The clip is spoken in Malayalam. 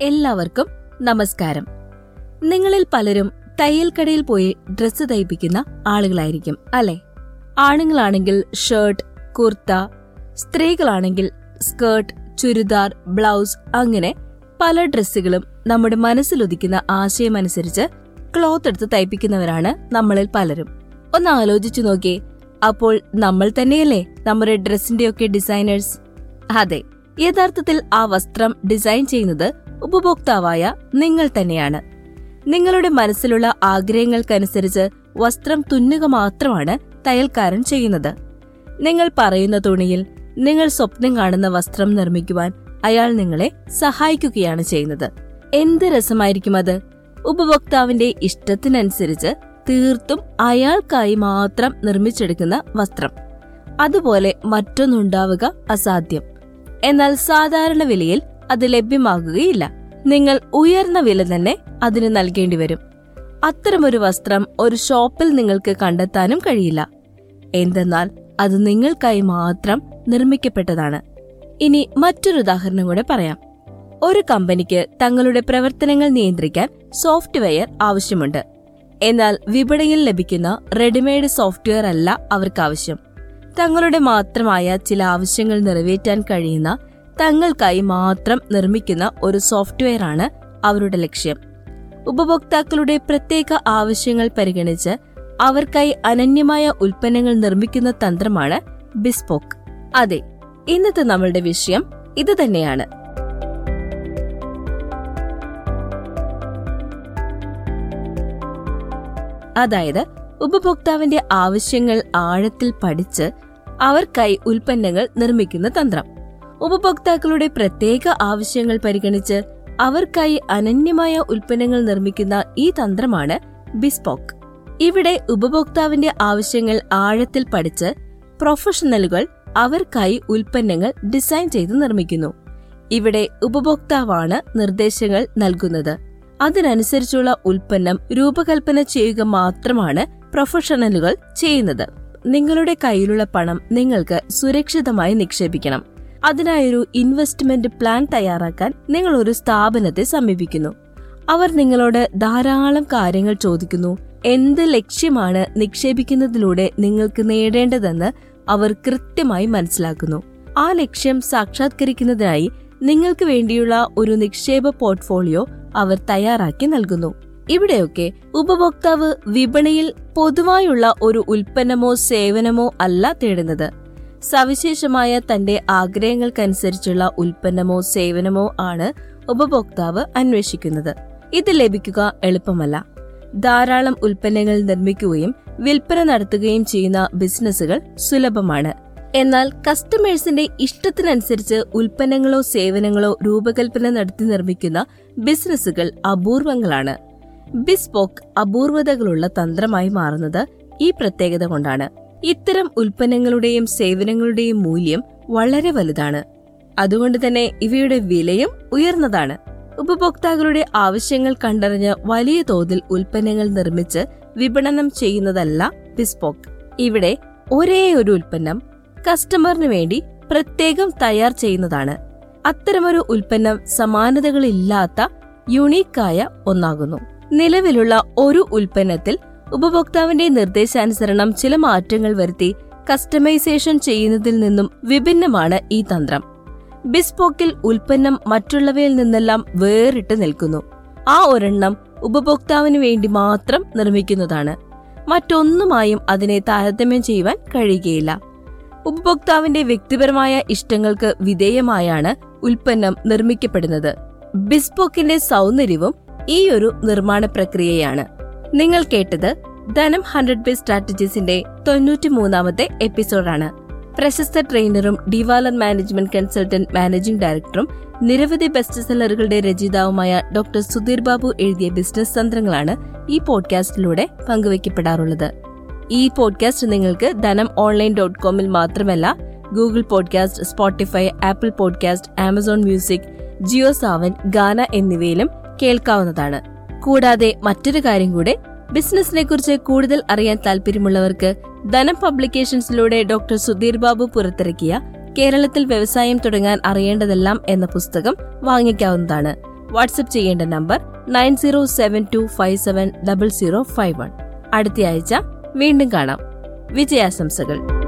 എല്ലാവർക്കും നമസ്കാരം. നിങ്ങളിൽ പലരും തയ്യൽ കടയിൽ പോയി ഡ്രസ്സ് തയ്പ്പിക്കുന്ന ആളുകളായിരിക്കും അല്ലെ? ആണുങ്ങളാണെങ്കിൽ ഷർട്ട് കുർത്ത സ്ത്രീകളാണെങ്കിൽ സ്കേർട്ട് ചുരിദാർ ബ്ലൗസ് അങ്ങനെ പല ഡ്രസ്സുകളും നമ്മുടെ മനസ്സിലൊതിക്കുന്ന ആശയമനുസരിച്ച് ക്ലോത്ത് എടുത്ത് തയ്പ്പിക്കുന്നവരാണ് നമ്മളിൽ പലരും. ഒന്ന് ആലോചിച്ചു നോക്കിയേ അപ്പോൾ നമ്മൾ തന്നെയല്ലേ നമ്മുടെ ഡ്രസ്സിന്റെ ഒക്കെ ഡിസൈനേഴ്സ് അതെ യഥാർത്ഥത്തിൽ ആ വസ്ത്രം ഡിസൈൻ ചെയ്യുന്നത് ഉപഭോക്താവായ നിങ്ങൾ തന്നെയാണ്. നിങ്ങളുടെ മനസ്സിലുള്ള ആഗ്രഹങ്ങൾക്കനുസരിച്ച് വസ്ത്രം തുന്നുക മാത്രമാണ് തയ്യൽക്കാരൻ ചെയ്യുന്നത്. നിങ്ങൾ പറയുന്ന തുണിയിൽ നിങ്ങൾ സ്വപ്നം കാണുന്ന വസ്ത്രം നിർമ്മിക്കുവാൻ അയാൾ നിങ്ങളെ സഹായിക്കുകയാണ് ചെയ്യുന്നത്. എന്ത് രസമായിരിക്കും അത്? ഉപഭോക്താവിന്റെ ഇഷ്ടത്തിനനുസരിച്ച് തീർത്തും അയാൾക്കായി മാത്രം നിർമ്മിച്ചെടുക്കുന്ന വസ്ത്രം. അതുപോലെ മറ്റൊന്നുണ്ടാവുക അസാധ്യം. എന്നാൽ സാധാരണ വിലയിൽ അത് ലഭ്യമാകുകയില്ല. നിങ്ങൾ ഉയർന്ന വില തന്നെ അതിന് നൽകേണ്ടി വരും. അത്തരമൊരു വസ്ത്രം ഒരു ഷോപ്പിൽ നിങ്ങൾക്ക് കണ്ടെത്താനും കഴിയില്ല. എന്തെന്നാൽ അത് നിങ്ങൾക്കായി മാത്രം നിർമ്മിക്കപ്പെട്ടതാണ്. ഇനി മറ്റൊരു ഉദാഹരണം കൂടെ പറയാം. ഒരു കമ്പനിക്ക് തങ്ങളുടെ പ്രവർത്തനങ്ങൾ നിയന്ത്രിക്കാൻ സോഫ്റ്റ്വെയർ ആവശ്യമുണ്ട്. എന്നാൽ വിപണിയിൽ ലഭിക്കുന്ന റെഡിമെയ്ഡ് സോഫ്റ്റ്വെയർ അല്ല അവർക്ക് ആവശ്യം തങ്ങളുടെ മാത്രമായ ചില ആവശ്യങ്ങൾ നിറവേറ്റാൻ കഴിയുന്ന തങ്ങൾക്കായി മാത്രം നിർമ്മിക്കുന്ന ഒരു സോഫ്റ്റ്വെയർ ആണ് അവരുടെ ലക്ഷ്യം. ഉപഭോക്താക്കളുടെ പ്രത്യേക ആവശ്യങ്ങൾ പരിഗണിച്ച് അവർക്കായി അനന്യമായ ഉൽപ്പന്നങ്ങൾ നിർമ്മിക്കുന്ന തന്ത്രമാണ് ബിസ്പോക്ക്. അതെ ഇന്നത്തെ നമ്മളുടെ വിഷയം ഇത് തന്നെയാണ്. അതായത് ഉപഭോക്താവിന്റെ ആവശ്യങ്ങൾ ആഴത്തിൽ പഠിച്ച് അവർക്കായി ഉൽപ്പന്നങ്ങൾ നിർമ്മിക്കുന്ന തന്ത്രം. ഉപഭോക്താക്കളുടെ പ്രത്യേക ആവശ്യങ്ങൾ പരിഗണിച്ച് അവർക്കായി അനന്യമായ ഉൽപ്പന്നങ്ങൾ നിർമ്മിക്കുന്ന ഈ തന്ത്രമാണ് ബിസ്പോക്ക്. ഇവിടെ ഉപഭോക്താവിന്റെ ആവശ്യങ്ങൾ ആഴത്തിൽ പഠിച്ച് പ്രൊഫഷണലുകൾ അവർക്കായി ഉൽപ്പന്നങ്ങൾ ഡിസൈൻ ചെയ്ത് നിർമ്മിക്കുന്നു. ഇവിടെ ഉപഭോക്താവാണ് നിർദ്ദേശങ്ങൾ നൽകുന്നത്. അതിനനുസരിച്ചുള്ള ഉൽപ്പന്നം രൂപകൽപ്പന ചെയ്യുക മാത്രമാണ് പ്രൊഫഷണലുകൾ ചെയ്യുന്നത്. നിങ്ങളുടെ കയ്യിലുള്ള പണം നിങ്ങൾക്ക് സുരക്ഷിതമായി നിക്ഷേപിക്കണം. അതിനായൊരു ഇൻവെസ്റ്റ്മെന്റ് പ്ലാൻ തയ്യാറാക്കാൻ നിങ്ങൾ ഒരു സ്ഥാപനത്തെ സമീപിക്കുന്നു. അവർ നിങ്ങളോട് ധാരാളം കാര്യങ്ങൾ ചോദിക്കുന്നു. എന്ത് ലക്ഷ്യമാണ് നിക്ഷേപിക്കുന്നതിലൂടെ നിങ്ങൾക്ക് നേടേണ്ടതെന്ന് അവർ കൃത്യമായി മനസ്സിലാക്കുന്നു. ആ ലക്ഷ്യം സാക്ഷാത്കരിക്കുന്നതിനായി നിങ്ങൾക്ക് വേണ്ടിയുള്ള ഒരു നിക്ഷേപ പോർട്ട്ഫോളിയോ അവർ തയ്യാറാക്കി നൽകുന്നു. ഇവിടെയൊക്കെ ഉപഭോക്താവ് വിപണിയിൽ പൊതുവായുള്ള ഒരു ഉൽപ്പന്നമോ സേവനമോ അല്ല തേടുന്നത്. സവിശേഷമായ തന്റെ ആഗ്രഹങ്ങൾക്കനുസരിച്ചുള്ള ഉൽപ്പന്നമോ സേവനമോ ആണ് ഉപഭോക്താവ് അന്വേഷിക്കുന്നത്. ഇത് ലഭിക്കുക എളുപ്പമല്ല. ധാരാളം ഉൽപ്പന്നങ്ങൾ നിർമ്മിക്കുകയും വിൽപ്പന നടത്തുകയും ചെയ്യുന്ന ബിസിനസ്സുകൾ സുലഭമാണ്. എന്നാൽ കസ്റ്റമേഴ്സിന്റെ ഇഷ്ടത്തിനനുസരിച്ച് ഉൽപ്പന്നങ്ങളോ സേവനങ്ങളോ രൂപകൽപ്പന നടത്തി നിർമ്മിക്കുന്ന ബിസിനസ്സുകൾ അപൂർവങ്ങളാണ്. ബിസ്പോക്ക് അപൂർവതകളുള്ള തന്ത്രമായി മാറുന്നത് ഈ പ്രത്യേകത കൊണ്ടാണ്. ഇത്തരം ഉൽപ്പന്നങ്ങളുടെയും സേവനങ്ങളുടെയും മൂല്യം വളരെ വലുതാണ്. അതുകൊണ്ട് തന്നെ ഇവയുടെ വിലയും ഉയർന്നതാണ്. ഉപഭോക്താക്കളുടെ ആവശ്യങ്ങൾ കണ്ടറിഞ്ഞ് വലിയ തോതിൽ ഉൽപ്പന്നങ്ങൾ നിർമ്മിച്ച് വിപണനം ചെയ്യുന്നതല്ല ബിസ്പോക്ക് ഇവിടെ ഒരേ ഒരു ഉൽപ്പന്നം കസ്റ്റമറിന് വേണ്ടി പ്രത്യേകം തയ്യാർ ചെയ്യുന്നതാണ്. അത്തരമൊരു ഉൽപ്പന്നം സമാനതകളില്ലാത്ത യുണീക്കായ ഒന്നാകുന്നു. നിലവിലുള്ള ഒരു ഉൽപ്പന്നത്തിൽ ഉപഭോക്താവിന്റെ നിർദ്ദേശാനുസരണം ചില മാറ്റങ്ങൾ വരുത്തി കസ്റ്റമൈസേഷൻ ചെയ്യുന്നതിൽ നിന്നും വിഭിന്നമാണ് ഈ തന്ത്രം. ബിസ്പോക്കിൽ ഉൽപ്പന്നം മറ്റുള്ളവയിൽ നിന്നെല്ലാം വേറിട്ട് നിൽക്കുന്നു. ആ ഒരെണ്ണം ഉപഭോക്താവിന് വേണ്ടി മാത്രം നിർമ്മിക്കുന്നതാണ്. മറ്റൊന്നുമായും അതിനെ താരതമ്യം ചെയ്യുവാൻ കഴിയുകയില്ല. ഉപഭോക്താവിന്റെ വ്യക്തിപരമായ ഇഷ്ടങ്ങൾക്ക് വിധേയമായാണ് ഉൽപ്പന്നം നിർമ്മിക്കപ്പെടുന്നത്. ബിസ്പോക്കിന്റെ സൗന്ദര്യവും ഈ ഒരു നിർമ്മാണ പ്രക്രിയയാണ്. നിങ്ങൾ കേട്ടത് ധനം ഹൺഡ്രഡ് ബേ സ്ട്രാറ്റജീസിന്റെ തൊണ്ണൂറ്റിമൂന്നാമത്തെ എപ്പിസോഡാണ്. പ്രശസ്ത ട്രെയിനറും ഡിവാലർ മാനേജ്മെന്റ് കൺസൾട്ടന്റ് മാനേജിംഗ് ഡയറക്ടറും നിരവധി ബെസ്റ്റ് സെല്ലറുകളുടെ രചയിതാവുമായ ഡോക്ടർ സുധീർ ബാബു എഴുതിയ ബിസിനസ് തന്ത്രങ്ങളാണ് ഈ പോഡ്കാസ്റ്റിലൂടെ പങ്കുവയ്ക്കപ്പെടാറുള്ളത്. ഈ പോഡ്കാസ്റ്റ് നിങ്ങൾക്ക് ധനം ഓൺലൈൻ ഡോട്ട് കോമിൽ മാത്രമല്ല Google podcast Spotify Apple podcast Amazon music Jio Saavn Gaana എന്നിവയിലും കേൾക്കാവുന്നതാണ്. കൂടാതെ മറ്റൊരു കാര്യം കൂടെ. ബിസിനസിനെ കുറിച്ച് കൂടുതൽ അറിയാൻ താല്പര്യമുള്ളവർക്ക് ധനം പബ്ലിക്കേഷൻസിലൂടെ ഡോക്ടർ സുധീർ ബാബു പുറത്തിറക്കിയ കേരളത്തിൽ വ്യവസായം തുടങ്ങാൻ അറിയേണ്ടതെല്ലാം എന്ന പുസ്തകം വാങ്ങിക്കാവുന്നതാണ്. വാട്സ്ആപ്പ് ചെയ്യേണ്ട number nine zero seven two five seven double zero five one അടുത്തയാഴ്ച വീണ്ടും കാണാം വിജയാശംസകൾ